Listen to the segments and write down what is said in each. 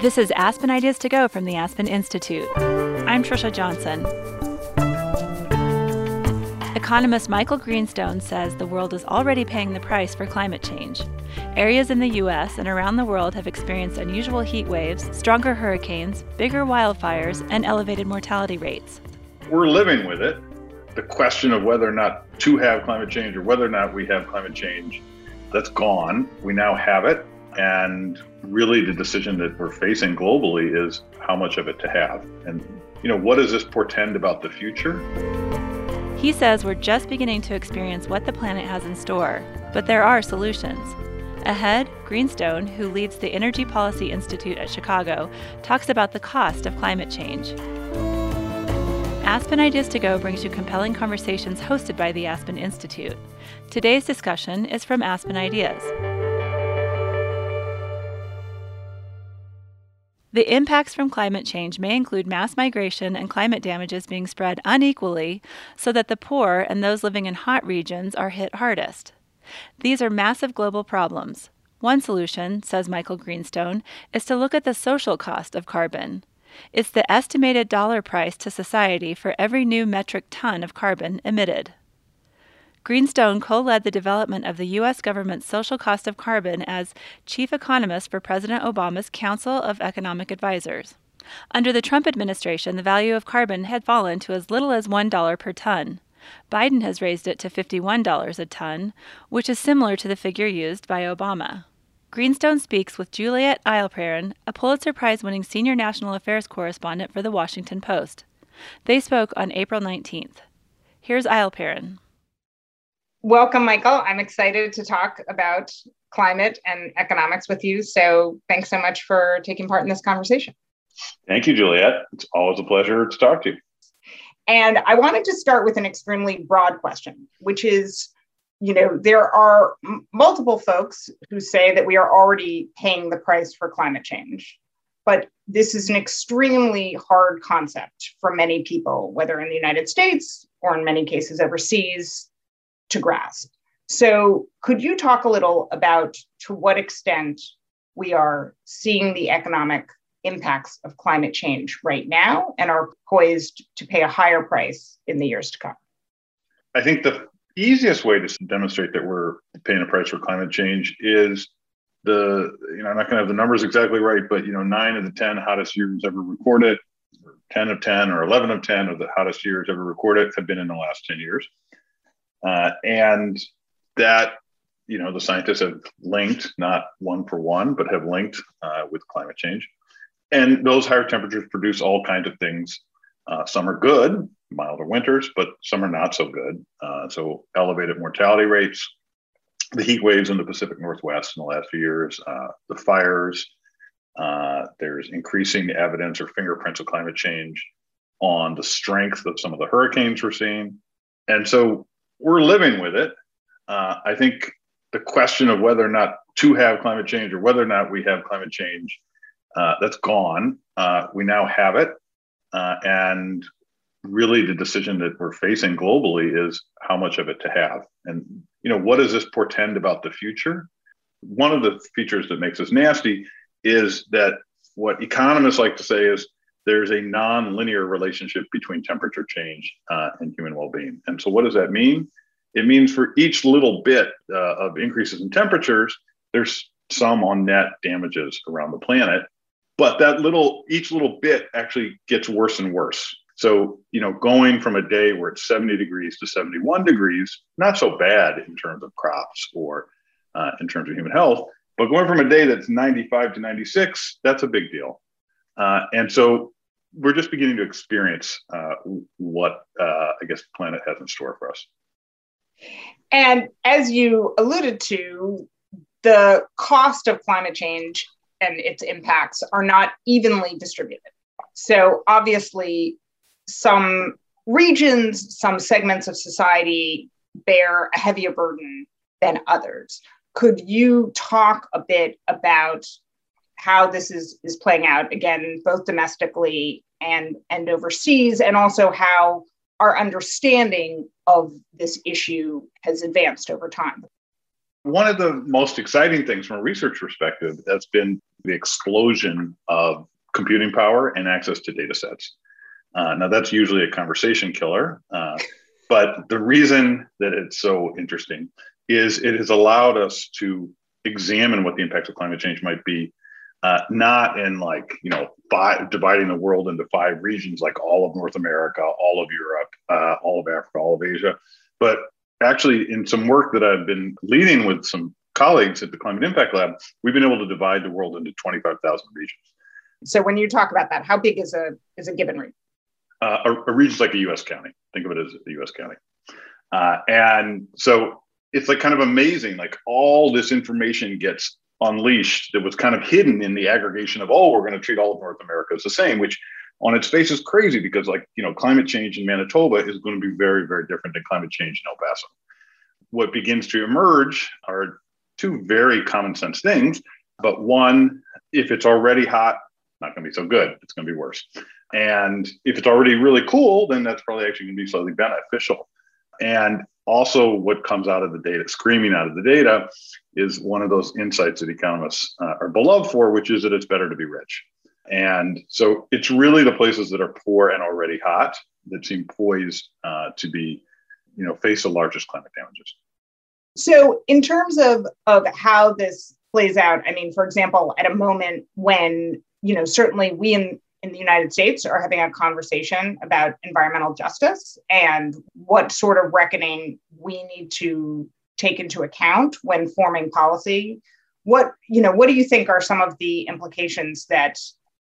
This is Aspen Ideas to Go from the Aspen Institute. I'm Trisha Johnson. Economist Michael Greenstone says the world is already paying the price for climate change. Areas in the U.S. and around the world have experienced unusual heat waves, stronger hurricanes, bigger wildfires, and elevated mortality rates. We're living with it. The question of whether or not to have climate change or whether or not we have climate change, that's gone. We now have it. And really, the decision that we're facing globally is how much of it to have. And, you know, what does this portend about the future? He says we're just beginning to experience what the planet has in store, but there are solutions. Ahead, Greenstone, who leads the Energy Policy Institute at Chicago, talks about the cost of climate change. Aspen Ideas to Go brings you compelling conversations hosted by the Aspen Institute. Today's discussion is from Aspen Ideas. The impacts from climate change may include mass migration and climate damages being spread unequally so that the poor and those living in hot regions are hit hardest. These are massive global problems. One solution, says Michael Greenstone, is to look at the social cost of carbon. It's the estimated dollar price to society for every new metric ton of carbon emitted. Greenstone co led the development of the U.S. government's social cost of carbon as chief economist for President Obama's Council of Economic Advisers. Under the Trump administration, the value of carbon had fallen to as little as $1 per ton. Biden has raised it to $51 a ton, which is similar to the figure used by Obama. Greenstone speaks with Juliet Eilperin, a Pulitzer Prize winning senior national affairs correspondent for The Washington Post. They spoke on April 19th. Here's Eilperin. Welcome, Michael. I'm excited to talk about climate and economics with you. So thanks so much for taking part in this conversation. Thank you, Juliet. It's always a pleasure to talk to you. And I wanted to start with an extremely broad question, which is you know, there are m- multiple folks who say that we are already paying the price for climate change. But this is an extremely hard concept for many people, whether in the United States or in many cases overseas, to grasp. So, could you talk a little about to what extent we are seeing the economic impacts of climate change right now and are poised to pay a higher price in the years to come? I think the easiest way to demonstrate that we're paying a price for climate change is the, you know, I'm not going to have the numbers exactly right, but, you know, nine of the 10 hottest years ever recorded, or 10 of 10 or 11 of 10 of the hottest years ever recorded have been in the last 10 years. Uh, and that, you know, the scientists have linked, not one for one, but have linked uh, with climate change. And those higher temperatures produce all kinds of things. Uh, some are good, milder winters, but some are not so good. Uh, so elevated mortality rates, the heat waves in the Pacific Northwest in the last few years, uh, the fires. Uh, there's increasing evidence or fingerprints of climate change on the strength of some of the hurricanes we're seeing. And so we're living with it. Uh, I think the question of whether or not to have climate change or whether or not we have climate change, uh, that's gone. Uh, we now have it. Uh, and really the decision that we're facing globally is how much of it to have. And, you know, what does this portend about the future? One of the features that makes us nasty is that what economists like to say is there's a non-linear relationship between temperature change uh, and human well-being. And so what does that mean? It means for each little bit uh, of increases in temperatures, there's some on net damages around the planet. But that little, each little bit actually gets worse and worse. So, you know, going from a day where it's 70 degrees to 71 degrees, not so bad in terms of crops or uh, in terms of human health. But going from a day that's 95 to 96, that's a big deal. Uh, and so we're just beginning to experience uh, what uh, I guess the planet has in store for us. And as you alluded to, the cost of climate change and its impacts are not evenly distributed. So obviously, some regions, some segments of society bear a heavier burden than others. Could you talk a bit about how this is, is playing out, again, both domestically and, and overseas, and also how our understanding of this issue has advanced over time? One of the most exciting things from a research perspective has been the explosion of computing power and access to data sets. Uh, now, that's usually a conversation killer, uh, but the reason that it's so interesting is it has allowed us to examine what the impacts of climate change might be, uh, not in like, you know, five, dividing the world into five regions like all of North America, all of Europe, uh, all of Africa, all of Asia, but actually in some work that I've been leading with some colleagues at the Climate Impact Lab, we've been able to divide the world into 25,000 regions. So when you talk about that, how big is a is a given region? Uh, a, a region like a U.S. county. Think of it as a U.S. county. Uh, and so it's like kind of amazing. Like all this information gets unleashed that was kind of hidden in the aggregation of oh, we're going to treat all of North America as the same, which on its face is crazy because like you know climate change in Manitoba is going to be very very different than climate change in El Paso. What begins to emerge are two very common sense things, but one, if it's already hot, not going to be so good. It's going to be worse. And if it's already really cool, then that's probably actually going to be slightly beneficial. And also, what comes out of the data, screaming out of the data, is one of those insights that economists uh, are beloved for, which is that it's better to be rich. And so it's really the places that are poor and already hot that seem poised uh, to be, you know, face the largest climate damages. So, in terms of of how this plays out, I mean, for example, at a moment when you know certainly we in in the United States are having a conversation about environmental justice and what sort of reckoning we need to take into account when forming policy. What you know, what do you think are some of the implications that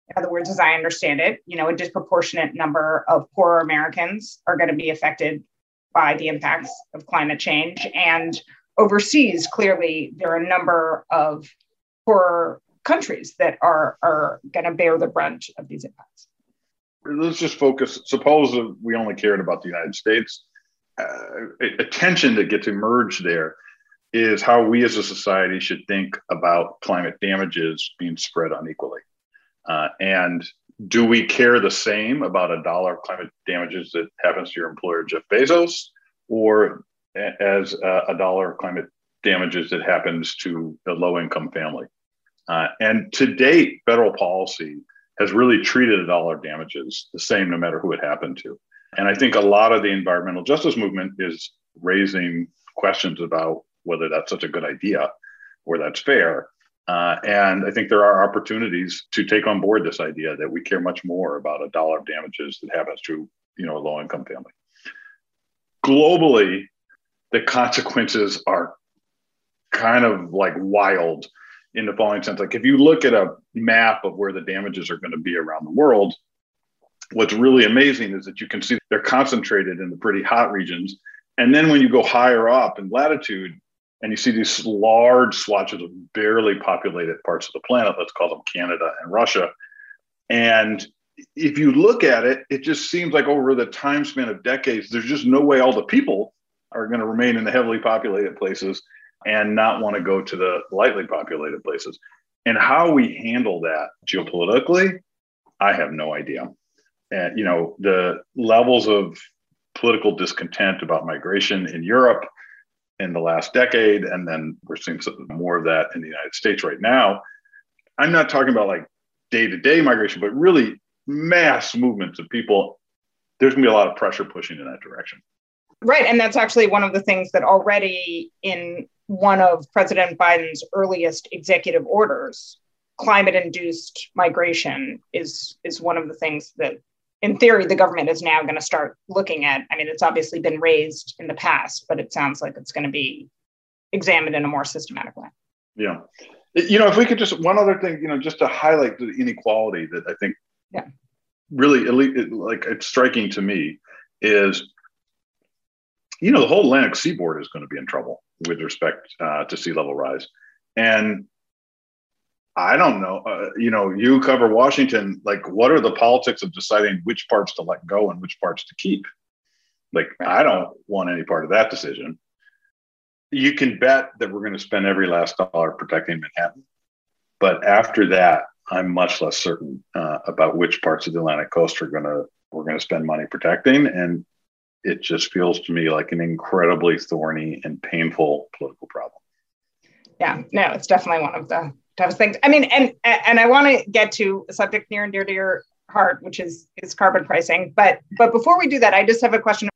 in other words, as I understand it, you know, a disproportionate number of poorer Americans are going to be affected by the impacts of climate change. And overseas, clearly, there are a number of poorer countries that are, are going to bear the brunt of these impacts. Let's just focus. Suppose we only cared about the United States. Uh, attention that gets emerged there is how we as a society should think about climate damages being spread unequally. Uh, and do we care the same about a dollar of climate damages that happens to your employer, Jeff Bezos, or as a, a dollar of climate damages that happens to a low income family? Uh, and to date, federal policy has really treated a dollar of damages the same no matter who it happened to. And I think a lot of the environmental justice movement is raising questions about whether that's such a good idea or that's fair. Uh, and I think there are opportunities to take on board this idea that we care much more about a dollar of damages that happens to you know a low income family. Globally, the consequences are kind of like wild in the following sense. Like if you look at a map of where the damages are going to be around the world, what's really amazing is that you can see they're concentrated in the pretty hot regions. And then when you go higher up in latitude, and you see these large swatches of barely populated parts of the planet, let's call them Canada and Russia. And if you look at it, it just seems like over the time span of decades, there's just no way all the people are going to remain in the heavily populated places and not want to go to the lightly populated places. And how we handle that geopolitically, I have no idea. And, you know, the levels of political discontent about migration in Europe in the last decade, and then we're seeing more of that in the United States right now. I'm not talking about like day to day migration, but really mass movements of people. There's going to be a lot of pressure pushing in that direction. Right. And that's actually one of the things that already in one of President Biden's earliest executive orders, climate induced migration is, is one of the things that in theory, the government is now going to start looking at. I mean, it's obviously been raised in the past, but it sounds like it's going to be examined in a more systematic way. Yeah. You know, if we could just, one other thing, you know, just to highlight the inequality that I think yeah. really, like, it's striking to me is, you know, the whole Atlantic seaboard is going to be in trouble with respect uh, to sea level rise. And I don't know. Uh, you know, you cover Washington. Like, what are the politics of deciding which parts to let go and which parts to keep? Like, I don't want any part of that decision. You can bet that we're going to spend every last dollar protecting Manhattan. But after that, I'm much less certain uh, about which parts of the Atlantic coast are going to we're going to spend money protecting, and it just feels to me like an incredibly thorny and painful political problem. Yeah, no, it's definitely one of the toughest things. I mean, and and I want to get to a subject near and dear to your heart, which is is carbon pricing. But but before we do that, I just have a question.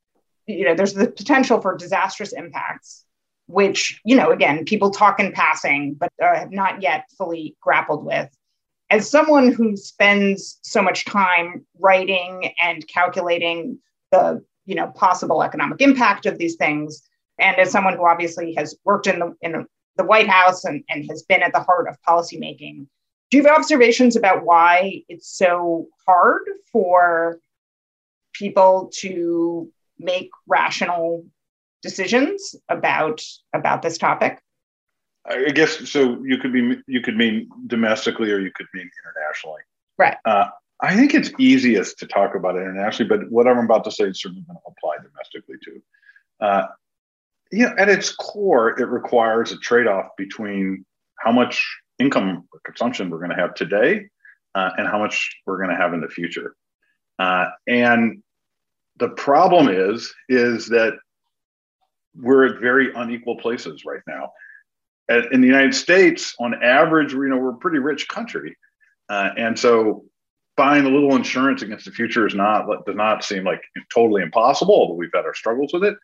You know, there's the potential for disastrous impacts, which you know, again, people talk in passing, but uh, have not yet fully grappled with. As someone who spends so much time writing and calculating the you know possible economic impact of these things, and as someone who obviously has worked in the in the White House and, and has been at the heart of policymaking, do you have observations about why it's so hard for people to make rational decisions about about this topic? I guess so. You could be you could mean domestically, or you could mean internationally. Right. Uh, I think it's easiest to talk about internationally, but what I'm about to say is certainly going to apply domestically too. Uh, you know, at its core, it requires a trade-off between how much income or consumption we're going to have today uh, and how much we're going to have in the future. Uh, and the problem is, is that we're at very unequal places right now. At, in the United States, on average, you know, we're a pretty rich country, uh, and so buying a little insurance against the future is not does not seem like totally impossible. Although we've had our struggles with it,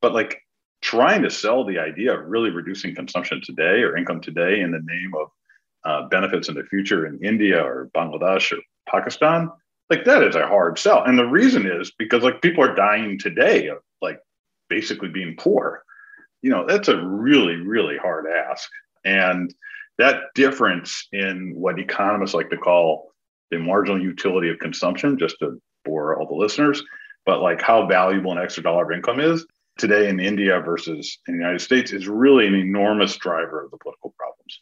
but like trying to sell the idea of really reducing consumption today or income today in the name of uh, benefits in the future in India or Bangladesh or Pakistan, like that is a hard sell. And the reason is because like people are dying today of like basically being poor. You know, that's a really, really hard ask. And that difference in what economists like to call the marginal utility of consumption, just to bore all the listeners, but like how valuable an extra dollar of income is today in India versus in the United States is really an enormous driver of the political problems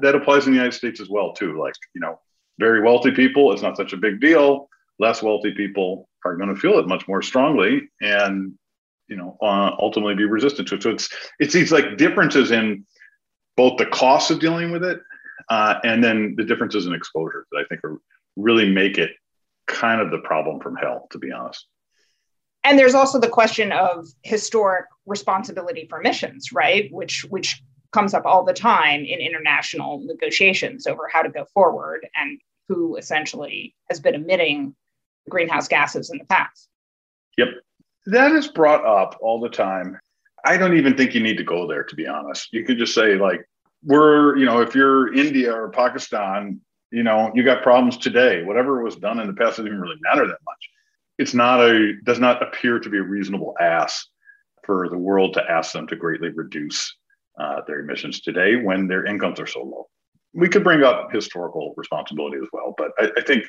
that applies in the United States as well too. Like you know, very wealthy people, it's not such a big deal. Less wealthy people are going to feel it much more strongly, and you know, uh, ultimately be resistant to it. So it's it's these like differences in both the costs of dealing with it, uh, and then the differences in exposure that I think are really make it kind of the problem from hell, to be honest. And there's also the question of historic responsibility for emissions, right? Which which comes up all the time in international negotiations over how to go forward and who essentially has been emitting greenhouse gases in the past. Yep. That is brought up all the time. I don't even think you need to go there, to be honest. You could just say, like, we're, you know, if you're India or Pakistan, you know, you got problems today. Whatever was done in the past doesn't even really matter that much. It's not a, does not appear to be a reasonable ask for the world to ask them to greatly reduce uh, their emissions today when their incomes are so low. We could bring up historical responsibility as well, but I, I think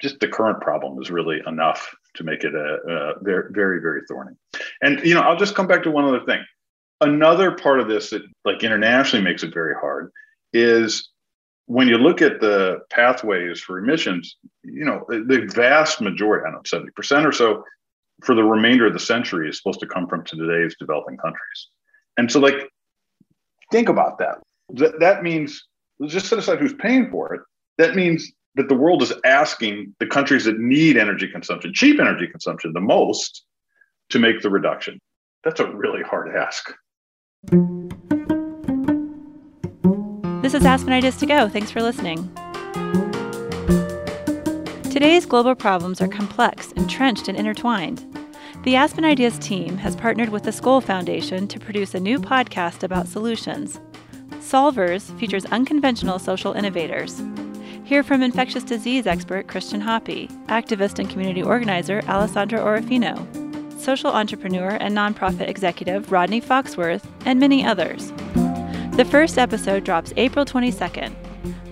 just the current problem is really enough to make it a, a very, very, very thorny. And you know, I'll just come back to one other thing. Another part of this that, like internationally, makes it very hard is when you look at the pathways for emissions. You know, the vast majority, I don't know, seventy percent or so, for the remainder of the century is supposed to come from today's developing countries. And so, like, Think about that. That, that means, just set aside who's paying for it, that means that the world is asking the countries that need energy consumption, cheap energy consumption, the most to make the reduction. That's a really hard ask. This is Aspen Ideas to Go. Thanks for listening. Today's global problems are complex, entrenched, and intertwined. The Aspen Ideas team has partnered with the Skoll Foundation to produce a new podcast about solutions. Solvers features unconventional social innovators. Hear from infectious disease expert Christian Happi, activist and community organizer Alessandra Orofino, social entrepreneur and nonprofit executive Rodney Foxworth, and many others. The first episode drops April 22nd.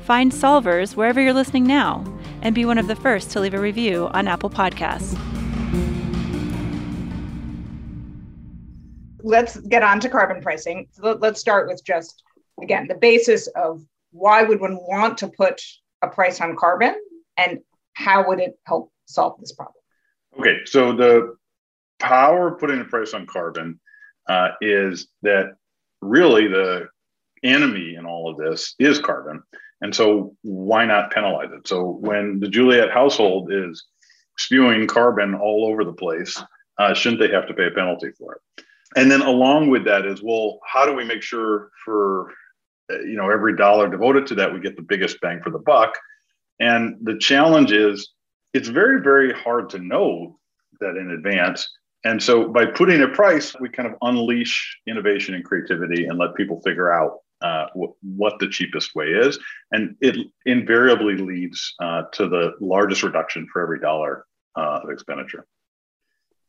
Find Solvers wherever you're listening now and be one of the first to leave a review on Apple Podcasts. let's get on to carbon pricing. Let's start with just, again, the basis of why would one want to put a price on carbon and how would it help solve this problem? Okay, so the power of putting a price on carbon uh, is that really the enemy in all of this is carbon. And so why not penalize it? So when the Juliet household is spewing carbon all over the place, uh, shouldn't they have to pay a penalty for it? and then along with that is well how do we make sure for uh, you know every dollar devoted to that we get the biggest bang for the buck and the challenge is it's very very hard to know that in advance and so by putting a price we kind of unleash innovation and creativity and let people figure out uh, what the cheapest way is and it invariably leads uh, to the largest reduction for every dollar uh, of expenditure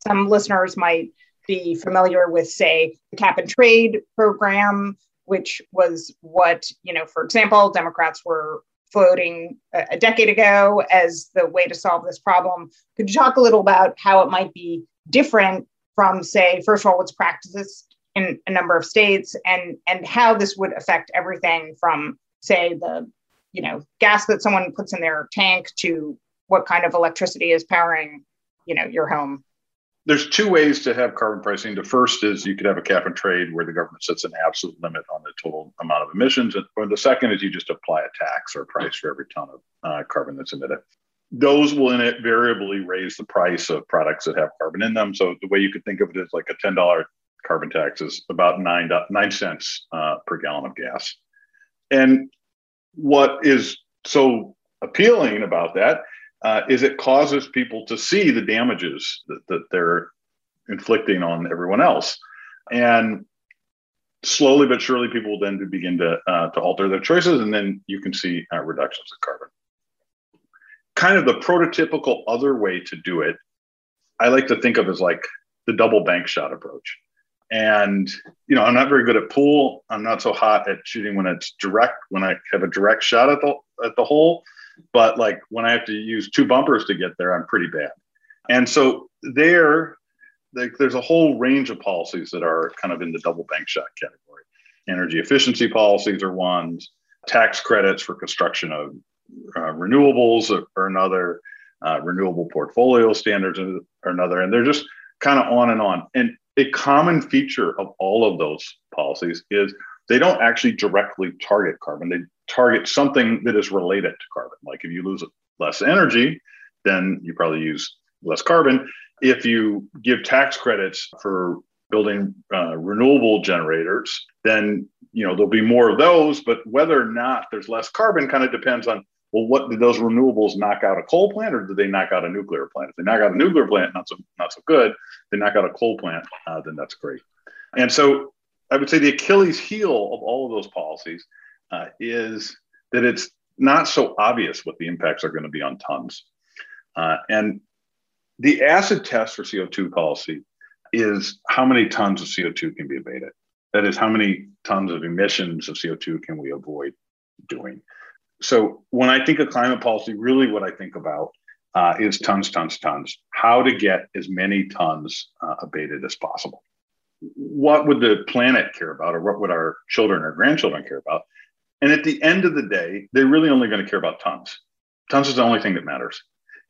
some listeners might be familiar with, say, the cap and trade program, which was what, you know, for example, Democrats were floating a, a decade ago as the way to solve this problem. Could you talk a little about how it might be different from, say, first of all, what's practiced in a number of states and and how this would affect everything from, say, the you know gas that someone puts in their tank to what kind of electricity is powering you know your home there's two ways to have carbon pricing. The first is you could have a cap and trade where the government sets an absolute limit on the total amount of emissions. And the second is you just apply a tax or a price for every ton of uh, carbon that's emitted. Those will invariably raise the price of products that have carbon in them. So the way you could think of it is like a $10 carbon tax is about nine, nine cents uh, per gallon of gas. And what is so appealing about that uh, is it causes people to see the damages that, that they're inflicting on everyone else. And slowly but surely, people will then begin to, uh, to alter their choices, and then you can see uh, reductions of carbon. Kind of the prototypical other way to do it, I like to think of as like the double bank shot approach. And you know, I'm not very good at pool. I'm not so hot at shooting when it's direct. When I have a direct shot at the at the hole, but like when I have to use two bumpers to get there, I'm pretty bad. And so there, like, there's a whole range of policies that are kind of in the double bank shot category. Energy efficiency policies are ones, tax credits for construction of uh, renewables are another, uh, renewable portfolio standards are another, and they're just kind of on and on. And a common feature of all of those policies is they don't actually directly target carbon. They target something that is related to carbon. Like if you lose less energy, then you probably use less carbon. If you give tax credits for building uh, renewable generators, then you know there'll be more of those. But whether or not there's less carbon kind of depends on well, what did those renewables knock out a coal plant, or did they knock out a nuclear plant? If they knock out a nuclear plant, not so not so good. If they knock out a coal plant, uh, then that's great. And so I would say the Achilles heel of all of those policies uh, is that it's not so obvious what the impacts are going to be on tons. Uh, and the acid test for CO2 policy is how many tons of CO2 can be abated. That is, how many tons of emissions of CO2 can we avoid doing? So when I think of climate policy, really what I think about uh, is tons, tons, tons. How to get as many tons uh, abated as possible. What would the planet care about, or what would our children or grandchildren care about? And at the end of the day, they're really only going to care about tons. Tons is the only thing that matters.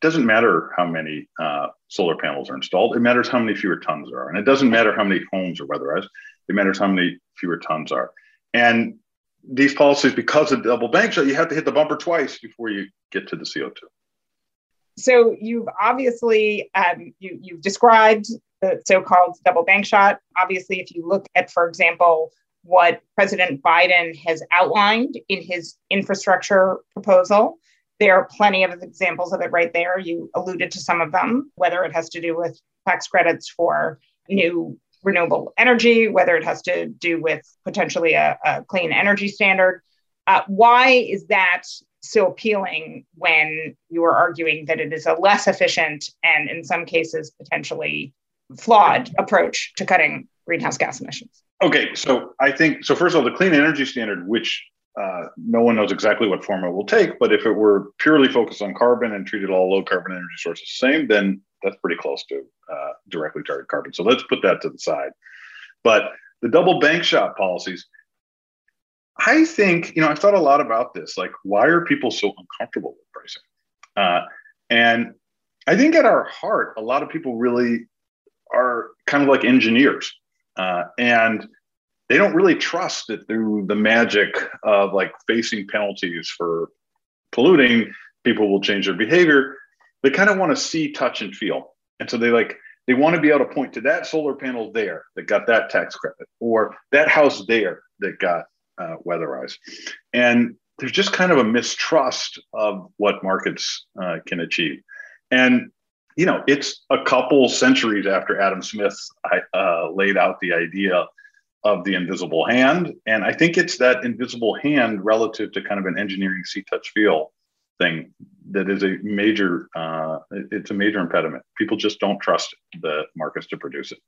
It doesn't matter how many uh, solar panels are installed. It matters how many fewer tons there are. And it doesn't matter how many homes are weatherized. It matters how many fewer tons are. And these policies, because of double bank shot, you have to hit the bumper twice before you get to the CO2. So you've obviously um, you, you've described the so-called double bank shot. Obviously, if you look at, for example, what President Biden has outlined in his infrastructure proposal. There are plenty of examples of it right there. You alluded to some of them, whether it has to do with tax credits for new renewable energy, whether it has to do with potentially a, a clean energy standard. Uh, why is that so appealing when you are arguing that it is a less efficient and, in some cases, potentially flawed approach to cutting greenhouse gas emissions? Okay, so I think so. First of all, the clean energy standard, which uh, no one knows exactly what form it will take, but if it were purely focused on carbon and treated all low carbon energy sources the same, then that's pretty close to uh, directly target carbon. So let's put that to the side. But the double bank shot policies, I think, you know, I've thought a lot about this. Like, why are people so uncomfortable with pricing? Uh, and I think at our heart, a lot of people really are kind of like engineers. Uh, and they don't really trust that through the magic of like facing penalties for polluting, people will change their behavior. They kind of want to see, touch, and feel. And so they like they want to be able to point to that solar panel there that got that tax credit, or that house there that got uh, weatherized. And there's just kind of a mistrust of what markets uh, can achieve. And you know, it's a couple centuries after Adam Smith uh, laid out the idea of the invisible hand, and I think it's that invisible hand relative to kind of an engineering see, touch, feel thing that is a major. Uh, it's a major impediment. People just don't trust the markets to produce it.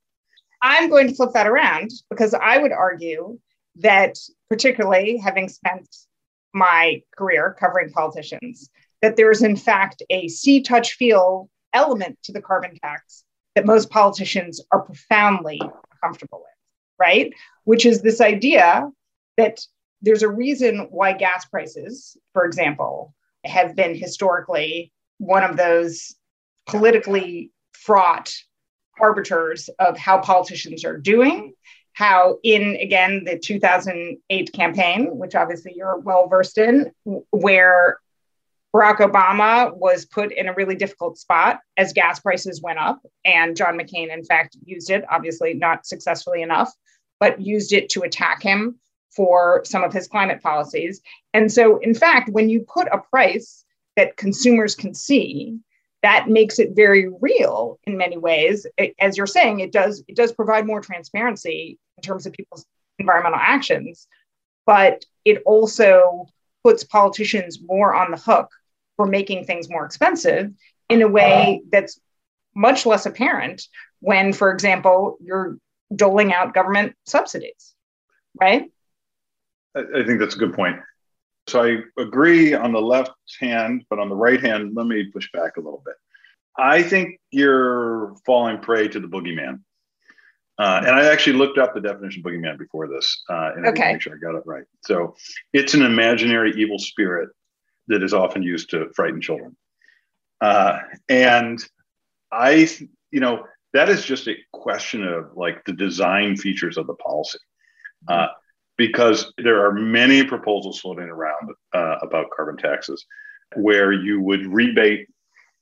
I'm going to flip that around because I would argue that, particularly having spent my career covering politicians, that there is in fact a see, touch, feel element to the carbon tax that most politicians are profoundly comfortable with, right? Which is this idea that there's a reason why gas prices, for example, have been historically one of those politically fraught arbiters of how politicians are doing. How, in again, the 2008 campaign, which obviously you're well versed in, where Barack Obama was put in a really difficult spot as gas prices went up. And John McCain, in fact, used it, obviously not successfully enough, but used it to attack him for some of his climate policies. And so, in fact, when you put a price that consumers can see, that makes it very real in many ways. It, as you're saying, it does it does provide more transparency in terms of people's environmental actions, but it also puts politicians more on the hook for making things more expensive in a way that's much less apparent when, for example, you're doling out government subsidies, right? I think that's a good point. So I agree on the left hand, but on the right hand, let me push back a little bit. I think you're falling prey to the boogeyman. Uh, and I actually looked up the definition of boogeyman before this, uh, and okay. I make sure I got it right. So it's an imaginary evil spirit that is often used to frighten children. Uh, and I, you know, that is just a question of like the design features of the policy. Uh, because there are many proposals floating around uh, about carbon taxes where you would rebate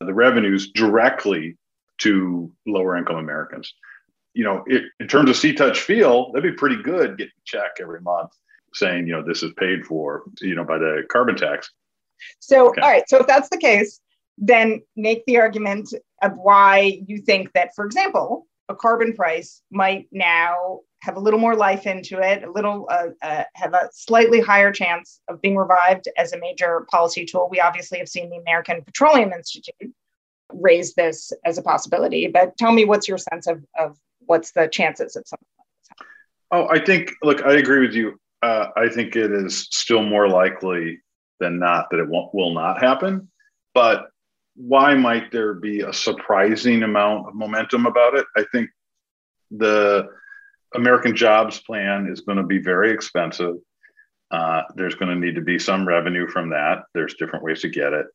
the revenues directly to lower income Americans. You know, it, in terms of see, touch, feel, that'd be pretty good getting a check every month saying, you know, this is paid for, you know, by the carbon tax. So, okay. all right. So, if that's the case, then make the argument of why you think that, for example, a carbon price might now have a little more life into it, a little uh, uh, have a slightly higher chance of being revived as a major policy tool. We obviously have seen the American Petroleum Institute raise this as a possibility, but tell me what's your sense of, of what's the chances of something like this? Oh, I think, look, I agree with you. Uh, I think it is still more likely than not that it won't, will not happen. But why might there be a surprising amount of momentum about it? I think the American Jobs Plan is going to be very expensive. Uh, there's going to need to be some revenue from that. There's different ways to get it.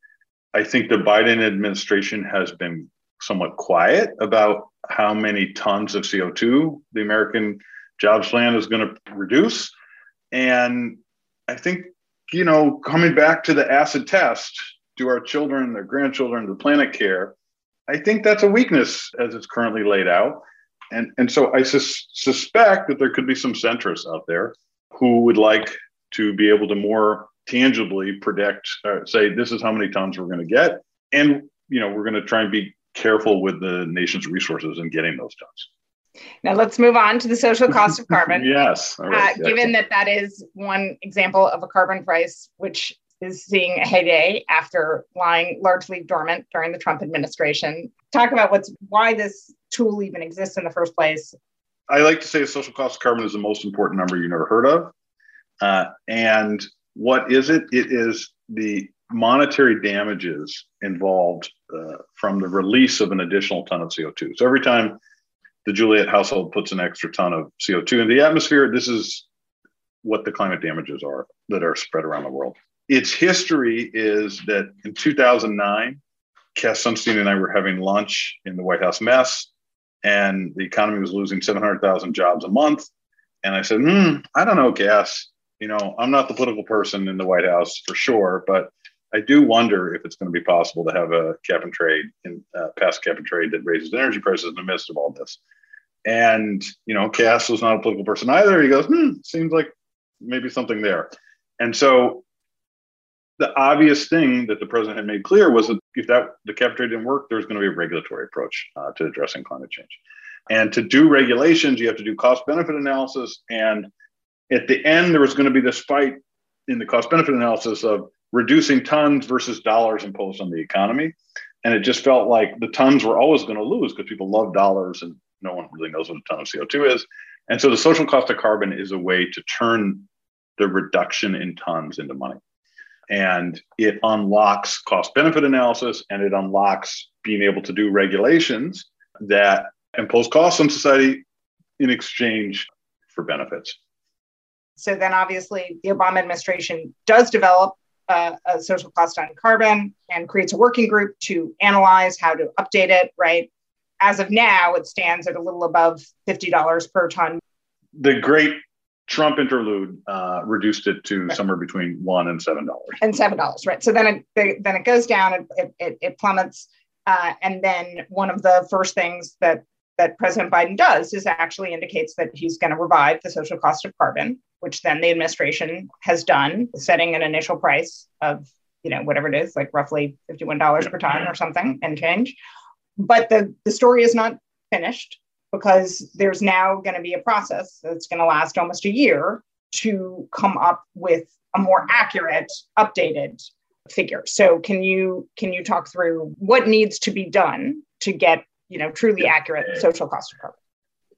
I think the Biden administration has been somewhat quiet about how many tons of CO2 the American Jobs Plan is going to reduce. And I think you know, coming back to the acid test, do our children, their grandchildren, the planet care? I think that's a weakness as it's currently laid out. And, and so I sus- suspect that there could be some centrists out there who would like to be able to more tangibly predict, uh, say, this is how many tons we're going to get. And, you know, we're going to try and be careful with the nation's resources in getting those tons. Now let's move on to the social cost of carbon. yes. Uh, given that that is one example of a carbon price which is seeing a heyday after lying largely dormant during the Trump administration. Talk about what's why this tool even exists in the first place. I like to say the social cost of carbon is the most important number you never heard of. Uh, and what is it? It is the monetary damages involved uh, from the release of an additional ton of CO2. So every time the Juliet household puts an extra ton of CO2 in the atmosphere. This is what the climate damages are that are spread around the world. Its history is that in 2009, Cass Sunstein and I were having lunch in the White House mess, and the economy was losing 700,000 jobs a month. And I said, hmm, I don't know, Cass. You know, I'm not the political person in the White House for sure, but I do wonder if it's going to be possible to have a cap and trade in uh, past cap and trade that raises energy prices in the midst of all this. And you know, Cass was not a political person either. He goes, hmm, seems like maybe something there. And so the obvious thing that the president had made clear was that if that the cap trade didn't work, there was going to be a regulatory approach uh, to addressing climate change. And to do regulations, you have to do cost benefit analysis. And at the end, there was going to be this fight in the cost benefit analysis of reducing tons versus dollars imposed on the economy. And it just felt like the tons were always going to lose because people love dollars and no one really knows what a ton of CO2 is. And so the social cost of carbon is a way to turn the reduction in tons into money. And it unlocks cost benefit analysis and it unlocks being able to do regulations that impose costs on society in exchange for benefits. So then, obviously, the Obama administration does develop uh, a social cost on carbon and creates a working group to analyze how to update it, right? As of now, it stands at a little above $50 per ton. The great Trump interlude uh, reduced it to right. somewhere between one and seven dollars. And seven dollars, right? So then it then it goes down, it it, it plummets, uh, and then one of the first things that that President Biden does is actually indicates that he's going to revive the social cost of carbon, which then the administration has done, setting an initial price of, you know, whatever it is, like roughly $51 per ton or something and change. But the, the story is not finished because there's now going to be a process that's going to last almost a year to come up with a more accurate, updated figure. So can you can you talk through what needs to be done to get you know truly accurate social cost recovery?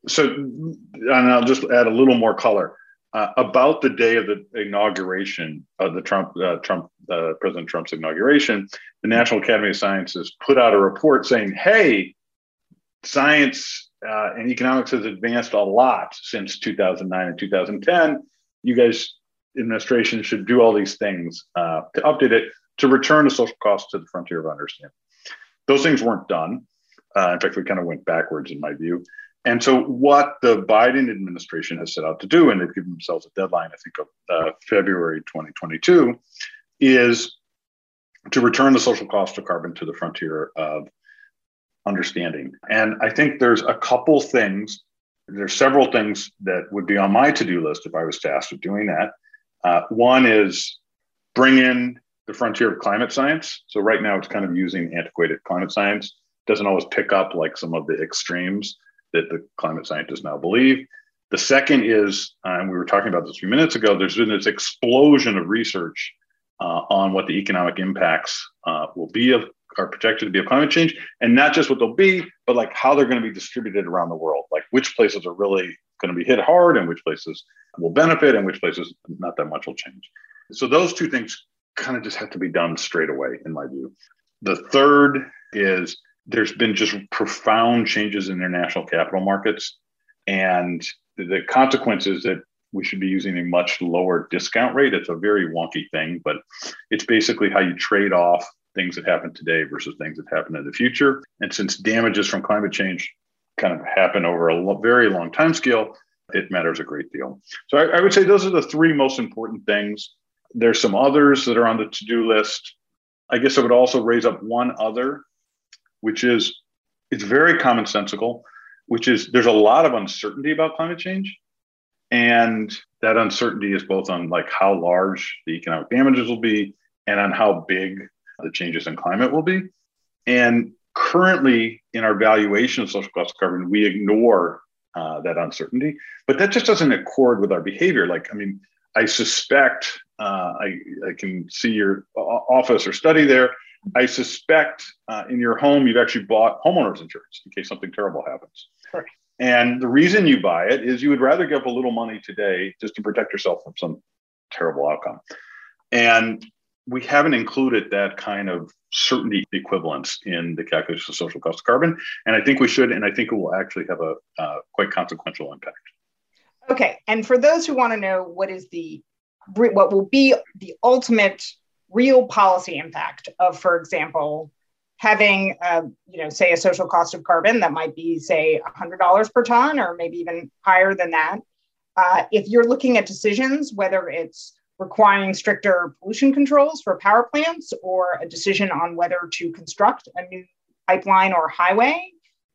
So, and I'll just add a little more color. Uh, about the day of the inauguration of the Trump, uh, Trump, uh, President Trump's inauguration, the National Academy of Sciences put out a report saying, "Hey, science uh, and economics has advanced a lot since 2009 and 2010. You guys, administration, should do all these things uh, to update it to return the social cost to the frontier of understanding." Those things weren't done. Uh, in fact, we kind of went backwards in my view. And so, what the Biden administration has set out to do, and they've given themselves a deadline, I think, of uh, February 2022, is to return the social cost of carbon to the frontier of understanding. And I think there's a couple things, there's several things that would be on my to do list if I was tasked with doing that. Uh, one is bring in the frontier of climate science. So, right now, it's kind of using antiquated climate science, It doesn't always pick up like some of the extremes that the climate scientists now believe. The second is, uh, and we were talking about this a few minutes ago, there's been this explosion of research uh, on what the economic impacts uh, will be of are projected to be of climate change, and not just what they'll be, but like how they're going to be distributed around the world, like which places are really going to be hit hard and which places will benefit and which places not that much will change. So those two things kind of just have to be done straight away, in my view. The third is there's been just profound changes in international capital markets. And the consequence is that we should be using a much lower discount rate. It's a very wonky thing, but it's basically how you trade off things that happen today versus things that happen in the future. And since damages from climate change kind of happen over a lo- very long time scale, it matters a great deal. So I, I would say those are the three most important things. There's some others that are on the to do list. I guess I would also raise up one other which is it's very commonsensical, which is there's a lot of uncertainty about climate change. And that uncertainty is both on like how large the economic damages will be and on how big the changes in climate will be. And currently in our valuation of social cost of carbon, we ignore uh, that uncertainty, but that just doesn't accord with our behavior. Like, I mean, I suspect uh, I, I can see your office or study there. I suspect uh, in your home you've actually bought homeowners insurance in case something terrible happens. Right. And the reason you buy it is you would rather give up a little money today just to protect yourself from some terrible outcome. And we haven't included that kind of certainty equivalence in the calculation of social cost of carbon. And I think we should, and I think it will actually have a uh, quite consequential impact. Okay. And for those who want to know what is the what will be the ultimate real policy impact of, for example, having, uh, you know, say a social cost of carbon that might be, say, $100 per ton or maybe even higher than that. Uh, if you're looking at decisions, whether it's requiring stricter pollution controls for power plants or a decision on whether to construct a new pipeline or highway?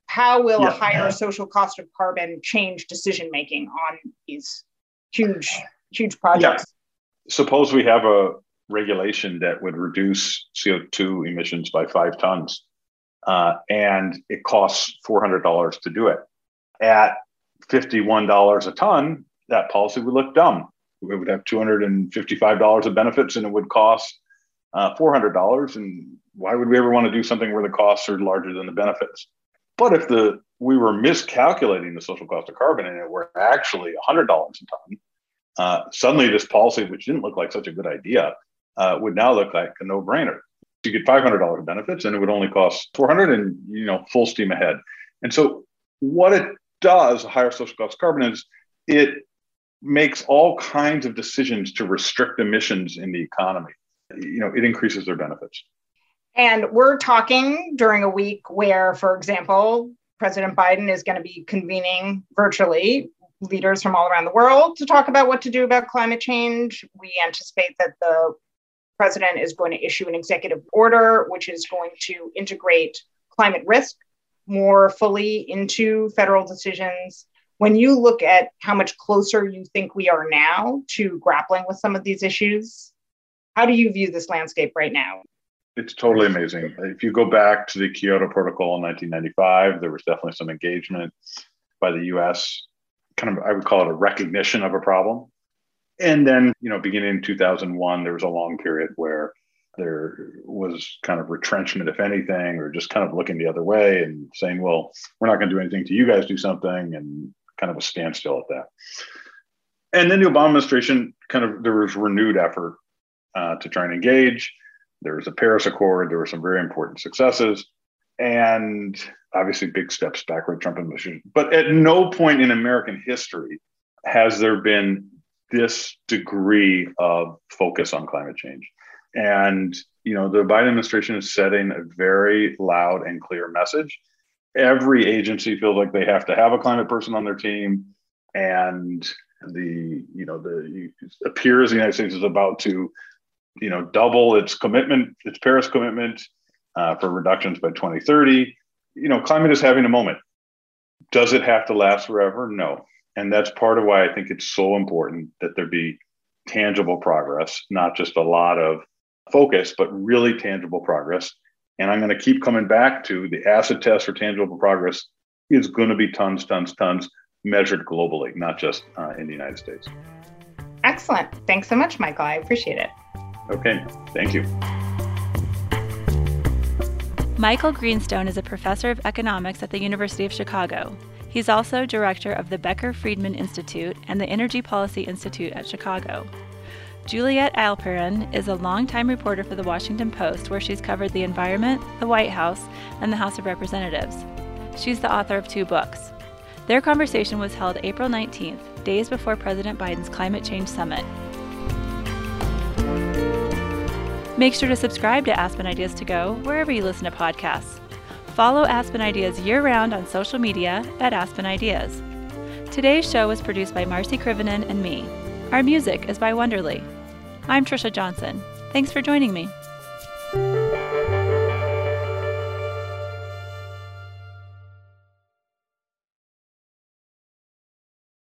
How will yeah. a higher social cost of carbon change decision making on these huge, huge projects? Yeah. Suppose we have a regulation that would reduce CO2 emissions by five tons, uh, and it costs $400 to do it. At $51 a ton, that policy would look dumb. It would have $255 of benefits and it would cost uh, $400. And why would we ever want to do something where the costs are larger than the benefits? But if the we were miscalculating the social cost of carbon and it were actually $100 a ton, uh, suddenly this policy, which didn't look like such a good idea, uh, would now look like a no-brainer. You get $500 benefits and it would only cost 400 and, you know, full steam ahead. And so what it does, higher social cost carbon is it makes all kinds of decisions to restrict emissions in the economy. You know, it increases their benefits. And we're talking during a week where, for example, President Biden is going to be convening virtually leaders from all around the world to talk about what to do about climate change. We anticipate that the president is going to issue an executive order, which is going to integrate climate risk more fully into federal decisions when you look at how much closer you think we are now to grappling with some of these issues, how do you view this landscape right now? It's totally amazing. If you go back to the Kyoto Protocol in 1995, there was definitely some engagement by the US, kind of, I would call it a recognition of a problem. And then, you know, beginning in 2001, there was a long period where there was kind of retrenchment, if anything, or just kind of looking the other way and saying, well, we're not going to do anything to you guys do something. And kind of a standstill at that. And then the Obama administration kind of there was renewed effort uh, to try and engage. There was a Paris Accord. There were some very important successes, and obviously big steps backward. Trump administration. But at no point in American history has there been this degree of focus on climate change. And you know, the Biden administration is setting a very loud and clear message every agency feels like they have to have a climate person on their team. And the you know the appears the united states is about to you know double its commitment its paris commitment uh, for reductions by 2030 you know climate is having a moment. Does it have to last forever? No. And that's part of why i think it's so important that there be tangible progress not just a lot of focus but really tangible progress and I'm going to keep coming back to the acid test for tangible progress is going to be tons, tons, tons measured globally, not just uh, in the United States. Excellent. Thanks so much, Michael. I appreciate it. Okay. Thank you. Michael Greenstone is a professor of economics at the University of Chicago. He's also director of the Becker Friedman Institute and the Energy Policy Institute at Chicago. Juliet Eilperin is a longtime reporter for the Washington Post, where she's covered the environment, the White House, and the House of Representatives. She's the author of two books. Their conversation was held April 19th, days before President Biden's climate change summit. Make sure to subscribe to Aspen Ideas to Go wherever you listen to podcasts. Follow Aspen Ideas year round on social media at Aspen Ideas. Today's show was produced by Marcy Krivonen and me. Our music is by Wonderly. I'm Trisha Johnson. Thanks for joining me.